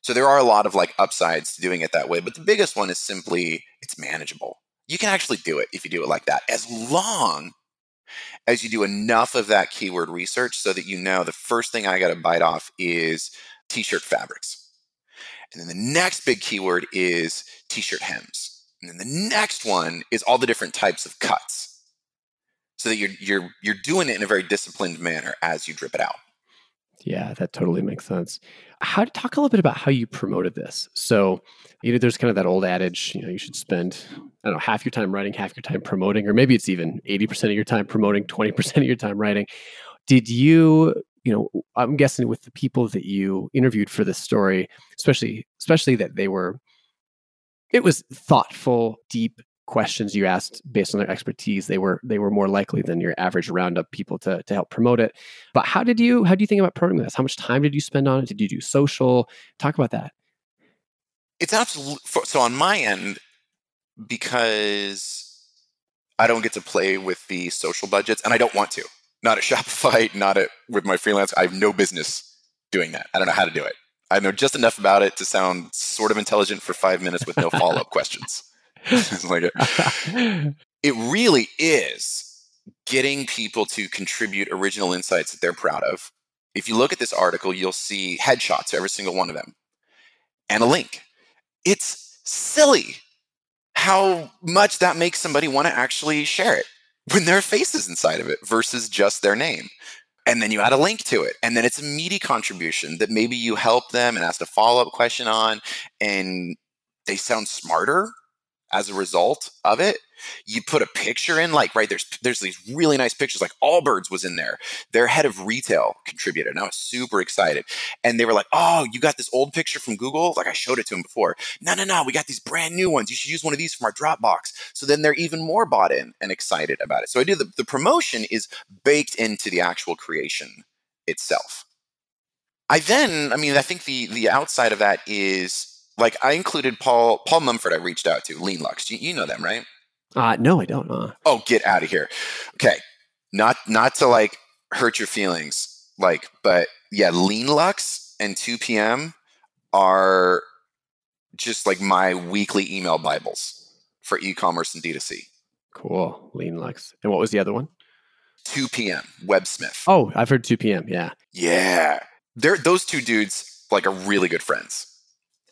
So there are a lot of like upsides to doing it that way. But the biggest one is simply it's manageable. You can actually do it if you do it like that, as long as you do enough of that keyword research so that you know the first thing I got to bite off is t shirt fabrics and then the next big keyword is t shirt hems. And then the next one is all the different types of cuts. So that you're you're you're doing it in a very disciplined manner as you drip it out. Yeah, that totally makes sense. How to talk a little bit about how you promoted this. So, you know, there's kind of that old adage, you know, you should spend, I don't know, half your time writing, half your time promoting, or maybe it's even 80% of your time promoting, 20% of your time writing. Did you you know i'm guessing with the people that you interviewed for this story especially especially that they were it was thoughtful deep questions you asked based on their expertise. They were they were more likely than your average roundup people to, to help promote it. But how did you how do you think about promoting this? How much time did you spend on it? Did you do social? Talk about that. It's absolutely so on my end because i don't get to play with the social budgets and i don't want to not at Shopify, not at with my freelance. I have no business doing that. I don't know how to do it. I know just enough about it to sound sort of intelligent for five minutes with no follow up questions. like it, it really is getting people to contribute original insights that they're proud of. If you look at this article, you'll see headshots, every single one of them, and a link. It's silly how much that makes somebody want to actually share it when their face is inside of it versus just their name. And then you add a link to it. And then it's a meaty contribution that maybe you help them and ask a follow up question on, and they sound smarter as a result of it you put a picture in like right there's there's these really nice pictures like allbirds was in there. Their head of retail contributed and i was super excited. And they were like oh you got this old picture from google? Like i showed it to him before. No no no we got these brand new ones. You should use one of these from our dropbox. So then they're even more bought in and excited about it. So i do the, the promotion is baked into the actual creation itself. I then i mean i think the the outside of that is like I included Paul Paul Munford. I reached out to Lean Luxe. You, you know them, right? Uh, no, I don't. Uh. Oh, get out of here. Okay, not not to like hurt your feelings, like, but yeah, Lean Luxe and 2 p.m. are just like my weekly email bibles for e-commerce and D2C. Cool, Lean Luxe. And what was the other one? 2 p.m. Web Smith. Oh, I've heard 2 p.m. Yeah. Yeah, they're those two dudes like are really good friends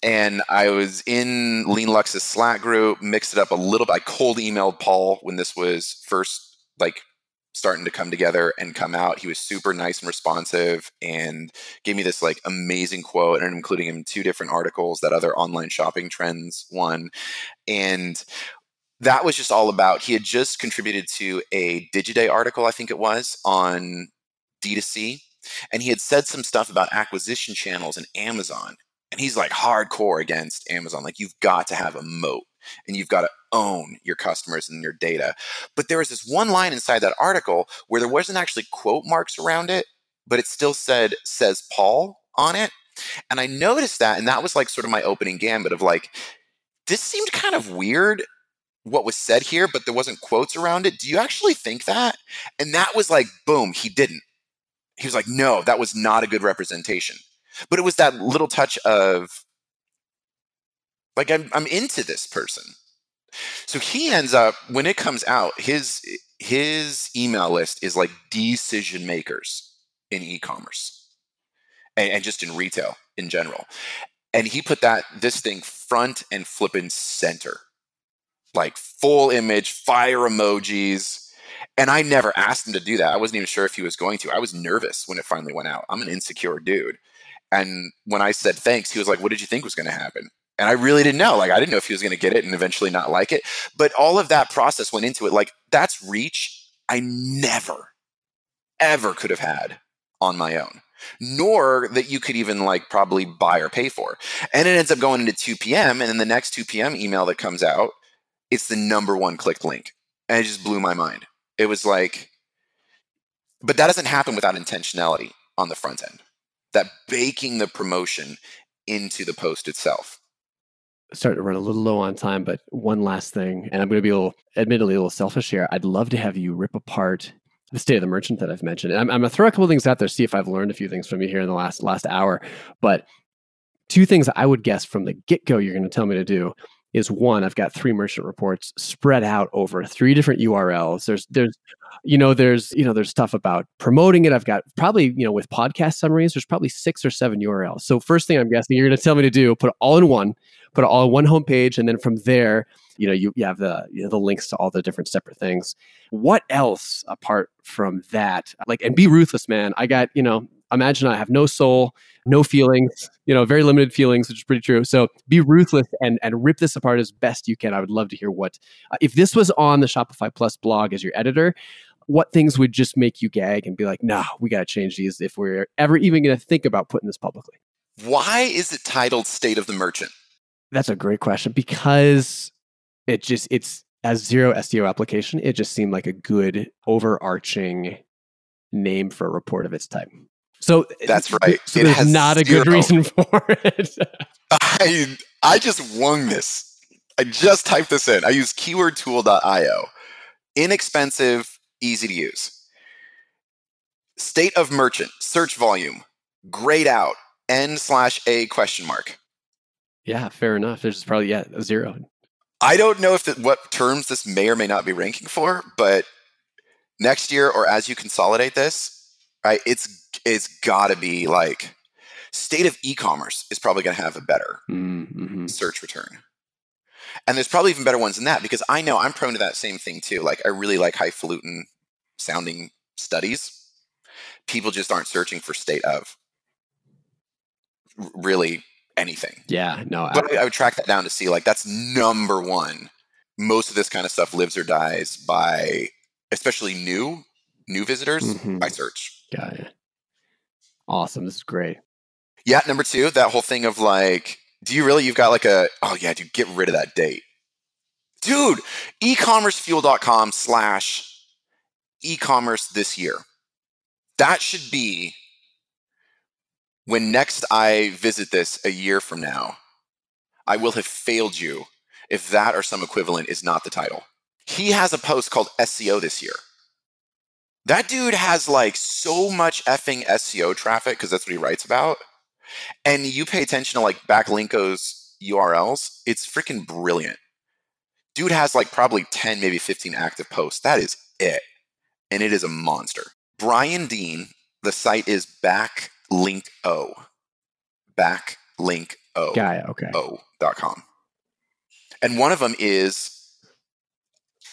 and I was in Lean Luxe's Slack group, mixed it up a little bit. I cold emailed Paul when this was first like starting to come together and come out. He was super nice and responsive and gave me this like amazing quote and including him two different articles, that other online shopping trends one. And that was just all about he had just contributed to a Digiday article, I think it was, on D2C. And he had said some stuff about acquisition channels and Amazon and he's like hardcore against Amazon. Like you've got to have a moat and you've got to own your customers and your data. But there was this one line inside that article where there wasn't actually quote marks around it, but it still said says Paul on it. And I noticed that and that was like sort of my opening gambit of like this seemed kind of weird what was said here, but there wasn't quotes around it. Do you actually think that? And that was like boom, he didn't. He was like, "No, that was not a good representation." But it was that little touch of like I'm I'm into this person. So he ends up when it comes out, his his email list is like decision makers in e-commerce and, and just in retail in general. And he put that this thing front and flipping center. Like full image, fire emojis. And I never asked him to do that. I wasn't even sure if he was going to. I was nervous when it finally went out. I'm an insecure dude. And when I said thanks, he was like, What did you think was going to happen? And I really didn't know. Like, I didn't know if he was going to get it and eventually not like it. But all of that process went into it. Like, that's reach I never, ever could have had on my own, nor that you could even like probably buy or pay for. And it ends up going into 2 p.m. And then the next 2 p.m. email that comes out, it's the number one clicked link. And it just blew my mind. It was like, but that doesn't happen without intentionality on the front end that baking the promotion into the post itself. Starting to run a little low on time, but one last thing, and I'm going to be a little, admittedly, a little selfish here. I'd love to have you rip apart the state of the merchant that I've mentioned. I'm, I'm going to throw a couple things out there, see if I've learned a few things from you here in the last last hour. But two things I would guess from the get go you're going to tell me to do is one i've got three merchant reports spread out over three different urls there's there's you know there's you know there's stuff about promoting it. I've got probably you know with podcast summaries there's probably six or seven urls so first thing i'm guessing you're going to tell me to do put it all in one put it all in one homepage and then from there you know you, you have the you know, the links to all the different separate things. What else apart from that? Like and be ruthless man. I got you know imagine I have no soul, no feelings, you know, very limited feelings, which is pretty true. So be ruthless and and rip this apart as best you can. I would love to hear what uh, if this was on the Shopify Plus blog as your editor. What things would just make you gag and be like, "Nah, we got to change these if we're ever even going to think about putting this publicly." Why is it titled "State of the Merchant"? That's a great question because it just it's as zero SEO application. It just seemed like a good overarching name for a report of its type. So that's right. So it there's not a good reason for it. I I just won this. I just typed this in. I use keywordtool.io. Inexpensive, easy to use. State of merchant, search volume, grayed out, n slash a question mark. Yeah, fair enough. There's probably yeah, a zero. I don't know if the, what terms this may or may not be ranking for, but next year or as you consolidate this, right, it's it's got to be like state of e-commerce is probably going to have a better Mm-hmm. search return. And there's probably even better ones than that because I know I'm prone to that same thing too. Like I really like highfalutin sounding studies. People just aren't searching for state of really anything. Yeah, no, I, But I, I would track that down to see like that's number one. Most of this kind of stuff lives or dies by especially new new visitors Mhm. by search. got it. Awesome. This is great. Yeah, number two, that whole thing of like, do you really, you've got like a, oh yeah, dude, get rid of that date. Dude, ecommercefuel.com slash e-commerce this year. That should be when next I visit this a year from now, I will have failed you if that or some equivalent is not the title. He has a post called SEO this year. That dude has like so much effing SEO traffic because that's what he writes about. And you pay attention to like Backlinko's URLs, it's freaking brilliant. Dude has like probably 10, maybe 15 active posts. That is it. And it is a monster. Brian Dean, the site is Backlinko. Backlinko Got it. Okay. o.com. Oh, And one of them is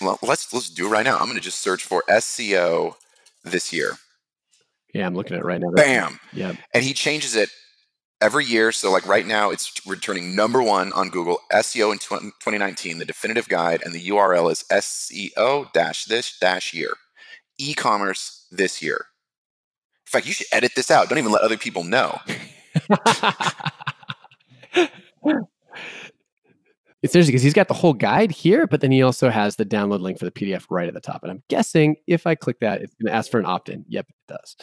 well, let's let's do it right now. I'm going to just search for SEO this year. Yeah, I'm looking at it right now. Bam. Yeah. And he changes it every year. So like right now it's returning number 1 on Google SEO in 20- 2019, the definitive guide and the URL is SEO dash this dash year. E-commerce this year. In fact, you should edit this out. Don't even let other people know. It's interesting because he's got the whole guide here, but then he also has the download link for the PDF right at the top. And I'm guessing if I click that, it's going to ask for an opt-in. Yep, it does.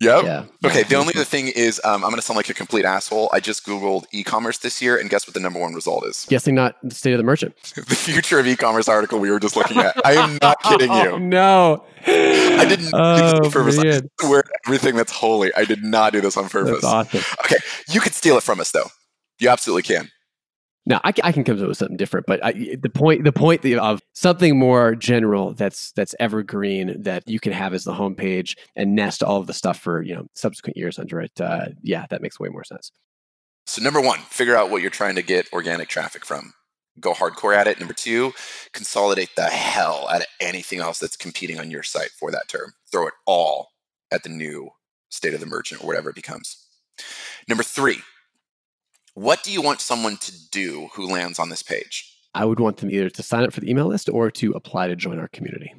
Yep. Yeah. Okay, the only other thing is um, I'm going to sound like a complete asshole. I just Googled e commerce this year, and guess what the number one result is? Guessing not the state of the merchant. the future of e commerce article we were just looking at. I am not kidding Oh, you. no. I didn't do this Oh, on purpose. I swear everything that's holy. I did not do this on purpose. That's awesome. Okay, you could steal it from us, though. You absolutely can. Now I, I can come up with something different, but I, the point the point of something more general that's that's evergreen that you can have as the homepage and nest all of the stuff for you know subsequent years under it. Uh, yeah, that makes way more sense. So, number one, figure out what you're trying to get organic traffic from. Go hardcore at it. Number two, consolidate the hell out of anything else that's competing on your site for that term. Throw it all at the new state of the merchant or whatever it becomes. Number three, what do you want someone to do who lands on this page? I would want them either to sign up for the email list or to apply to join our community.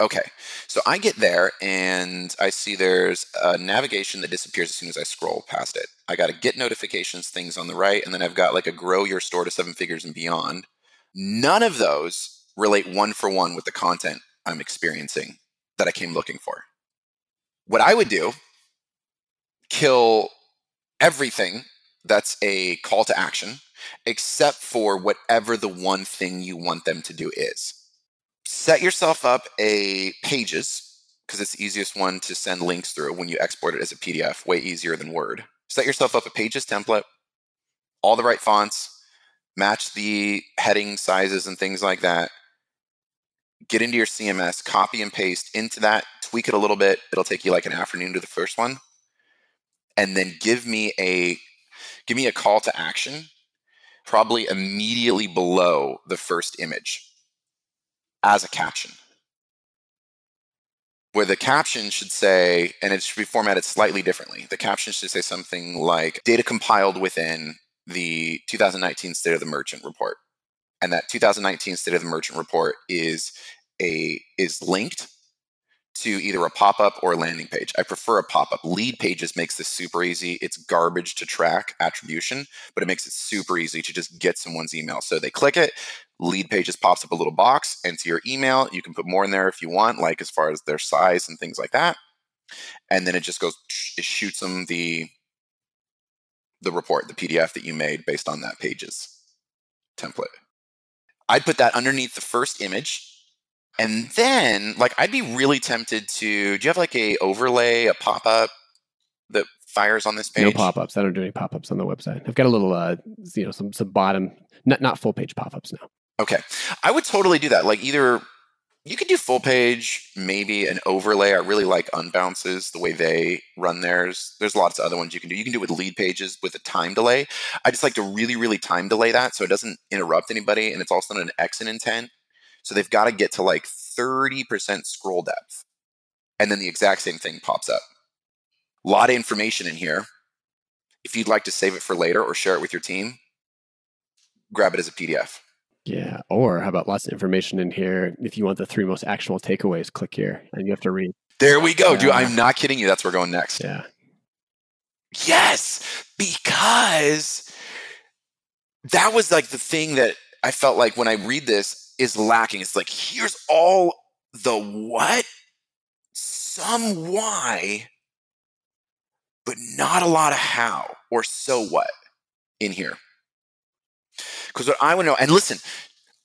Okay, so I get there and I see there's a navigation that disappears as soon as I scroll past it. I got to get notifications things on the right, and then I've got like a grow your store to seven figures and beyond. None of those relate one for one with the content I'm experiencing that I came looking for. What I would do, kill everything that's a call to action, except for whatever the one thing you want them to do is set yourself up a pages because it's the easiest one to send links through when you export it as a PDF, way easier than Word. Set yourself up a pages template, all the right fonts, match the heading sizes and things like that. Get into your CMS, copy and paste into that, tweak it a little bit. It'll take you like an afternoon to the first one. And then give me a give me a call to action probably immediately below the first image as a caption. Where the caption should say, and it should be formatted slightly differently. The caption should say something like data compiled within the 2019 State of the Merchant report. And that 2019 State of the Merchant report is a is linked to either a pop-up or a landing page. I prefer a pop-up. Leadpages makes this super easy. It's garbage to track attribution, but it makes it super easy to just get someone's email. So they click it, Leadpages pops up a little box, enter your email. You can put more in there if you want, like as far as their size and things like that. And then it just goes, it shoots them the the report, the PDF that you made based on that pages template. I'd put that underneath the first image. And then, like, I'd be really tempted to. Do you have like a overlay, a pop up that fires on this page? No pop-ups. I don't do any pop-ups on the website. I've got a little, uh, you know, some some bottom, not not full page pop-ups now. Okay. I would totally do that. Like either you could do full page, maybe an overlay. I really like Unbounces, the way they run theirs. There's lots of other ones you can do. You can do it with Leadpages with a time delay. I just like to really, really time delay that so it doesn't interrupt anybody and it's also not an exit intent. So they've got to get to like 30% scroll depth. And then the exact same thing pops up. A lot of information in here. If you'd like to save it for later or share it with your team, grab it as a PDF. Yeah. Or how about lots of information in here? If you want the three most actionable takeaways, click here and you have to read. There we go, dude. I'm uh, not kidding you. That's where we're going next. Yeah. Yes, because that was like the thing that I felt like when I read this is lacking. It's like, here's all the what, some why, but not a lot of how or so what in here. Because what I want to know, and listen,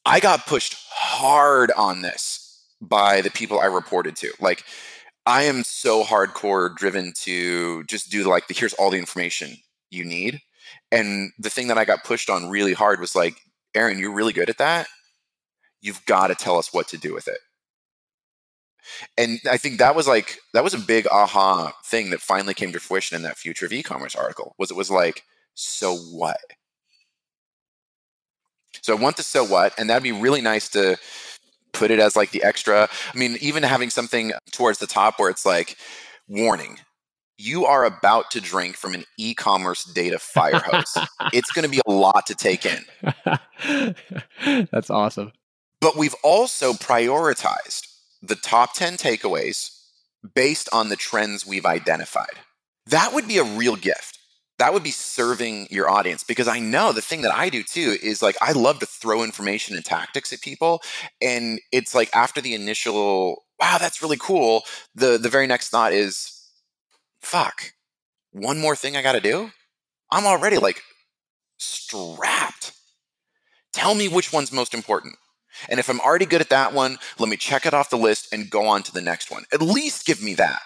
I got pushed hard on this by the people I reported to. Like, I am so hardcore driven to just do like the here's all the information you need. And the thing that I got pushed on really hard was like, Aaron, you're really good at that. You've got to tell us what to do with it. And I think that was like that was a big aha thing that finally came to fruition in that future of e-commerce article. Was it was like, so what? So I want the so what, and that'd be really nice to put it as like the extra. I mean, even having something towards the top where it's like, warning, you are about to drink from an e-commerce data fire hose. it's going to be a lot to take in. That's awesome. But we've also prioritized the top 10 takeaways based on the trends we've identified. That would be a real gift. That would be serving your audience because I know the thing that I do too is like I love to throw information and tactics at people and it's like after the initial wow that's really cool the the very next thought is fuck one more thing I got to do? I'm already like strapped. Tell me which one's most important and if I'm already good at that one let me check it off the list and go on to the next one. At least give me that.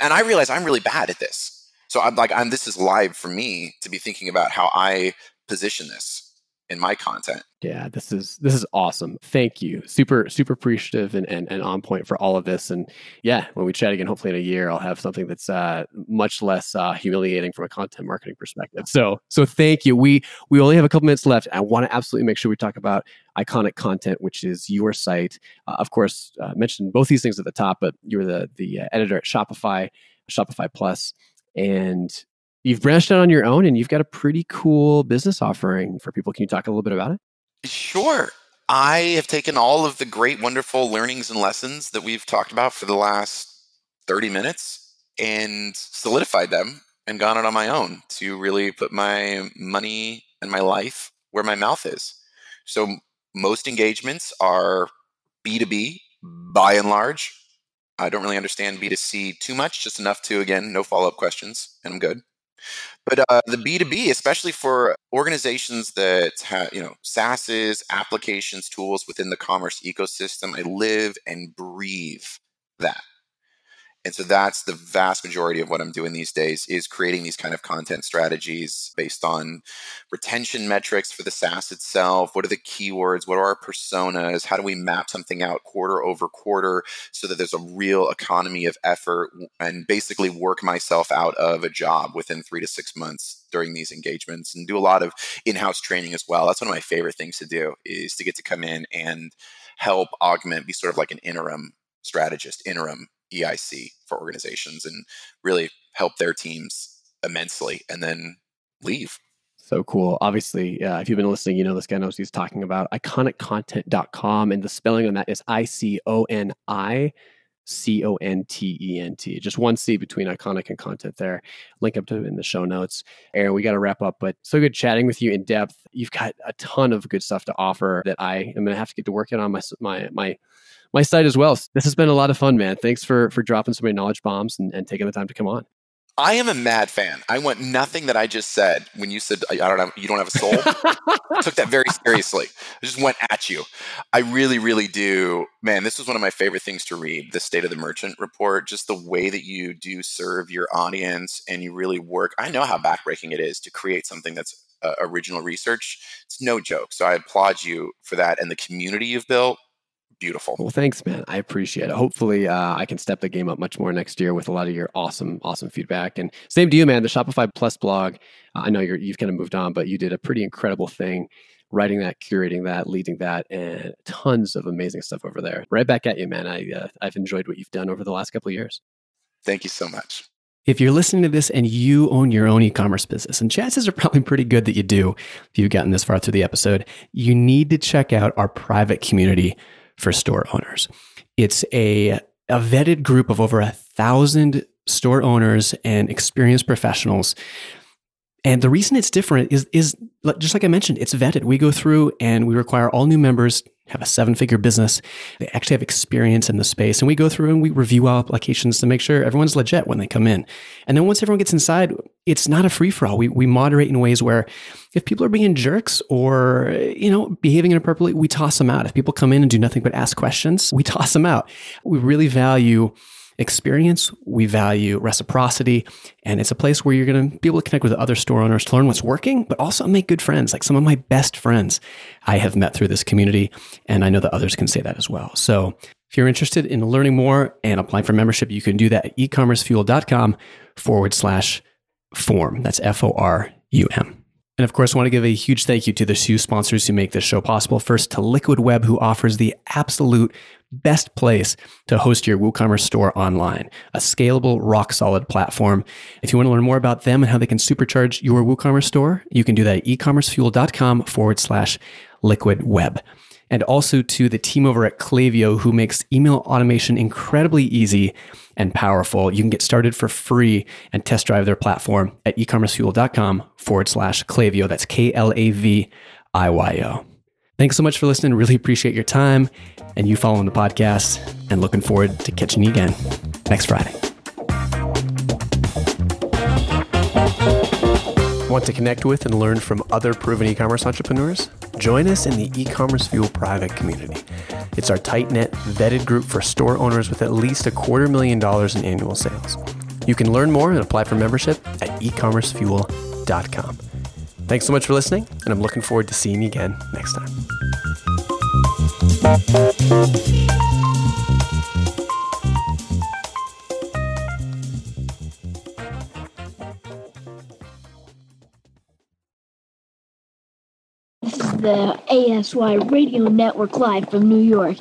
And I realize I'm really bad at this. So I'm like, I'm this is live for me to be thinking about how I position this in my content. Yeah, this is this is awesome. Thank you. Super super appreciative and, and and on point for all of this. And yeah, when we chat again, hopefully in a year, I'll have something that's uh, much less uh, humiliating from a content marketing perspective. So so thank you. We we only have a couple minutes left. I want to absolutely make sure we talk about iconiContent, which is your site. Uh, of course, uh, mentioned both these things at the top, but you're the the uh, editor at Shopify, Shopify Plus and you've branched out on your own and you've got a pretty cool business offering for people. Can you talk a little bit about it? Sure. I have taken all of the great, wonderful learnings and lessons that we've talked about for the last 30 minutes and solidified them and gone it on my own to really put my money and my life where my mouth is. So most engagements are B2B by and large. I don't really understand B2C too much, just enough to, again, no follow up questions, and I'm good. But uh, the B2B, especially for organizations that have, you know, SaaSes, applications, tools within the commerce ecosystem, I live and breathe that. And so that's the vast majority of what I'm doing these days is creating these kind of content strategies based on retention metrics for the SaaS itself. What are the keywords? What are our personas? How do we map something out quarter over quarter so that there's a real economy of effort and basically work myself out of a job within three to six months during these engagements and do a lot of in-house training as well. That's one of my favorite things to do is to get to come in and help augment, be sort of like an interim strategist, interim EIC for organizations and really help their teams immensely and then leave. So cool. Obviously, uh, if you've been listening, you know this guy knows he's talking about iconicontent.com. And the spelling on that is I C O N I C O N T E N T. Just one C between iconic and content there. Link up to in the show notes. Aaron, we got to wrap up, but so good chatting with you in depth. You've got a ton of good stuff to offer that I am going to have to get to working on my, my, my, my site as well. This has been a lot of fun, man. Thanks for for dropping so many knowledge bombs and, and taking the time to come on. I am a mad fan. I want nothing that I just said when you said I don't know you don't have a soul. took that very seriously. I just went at you. I really, really do. Man, this was one of my favorite things to read. The State of the Merchant report. Just the way that you do serve your audience and you really work. I know how backbreaking it is to create something that's uh, original research. It's no joke. So I applaud you for that and the community you've built. Beautiful. Well, thanks, man. I appreciate it. Hopefully, uh, I can step the game up much more next year with a lot of your awesome, awesome feedback. And same to you, man. The Shopify Plus blog. I know you're, you've kind of moved on, but you did a pretty incredible thing writing that, curating that, leading that, and tons of amazing stuff over there. Right back at you, man. I uh, I've enjoyed what you've done over the last couple of years. Thank you so much. If you're listening to this and you own your own e-commerce business, and chances are probably pretty good that you do if you've gotten this far through the episode, you need to check out our private community for store owners. It's a, a vetted group of over a thousand store owners and experienced professionals and the reason it's different is is just like I mentioned, it's vetted. We go through and we require all new members have a seven figure business. They actually have experience in the space. And we go through and we review all applications to make sure everyone's legit when they come in. And then once everyone gets inside, it's not a free for all. We, we moderate in ways where if people are being jerks or, you know, behaving inappropriately, we toss them out. If people come in and do nothing but ask questions, we toss them out. We really value experience. We value reciprocity. And it's a place where you're going to be able to connect with other store owners to learn what's working, but also make good friends. Like some of my best friends I have met through this community. And I know that others can say that as well. So if you're interested in learning more and applying for membership, you can do that at ecommercefuel.com forward slash form. That's F O R U M. And of course, I want to give a huge thank you to the two sponsors who make this show possible. First, to Liquid Web, who offers the absolute best place to host your WooCommerce store online, a scalable, rock solid platform. If you want to learn more about them and how they can supercharge your WooCommerce store, you can do that at ecommercefuel.com forward slash liquid web. And also to the team over at Klaviyo, who makes email automation incredibly easy and powerful. You can get started for free and test drive their platform at ecommercefuel.com forward slash Klaviyo. That's K L A V I Y O. Thanks so much for listening. Really appreciate your time and you following the podcast, and looking forward to catching you again next Friday. Want to connect with and learn from other proven e commerce entrepreneurs? Join us in the e commerce fuel private community. It's our tight knit, vetted group for store owners with at least a quarter million dollars in annual sales. You can learn more and apply for membership at ecommercefuel.com. Thanks so much for listening, and I'm looking forward to seeing you again next time. The ASY Radio Network live from New York.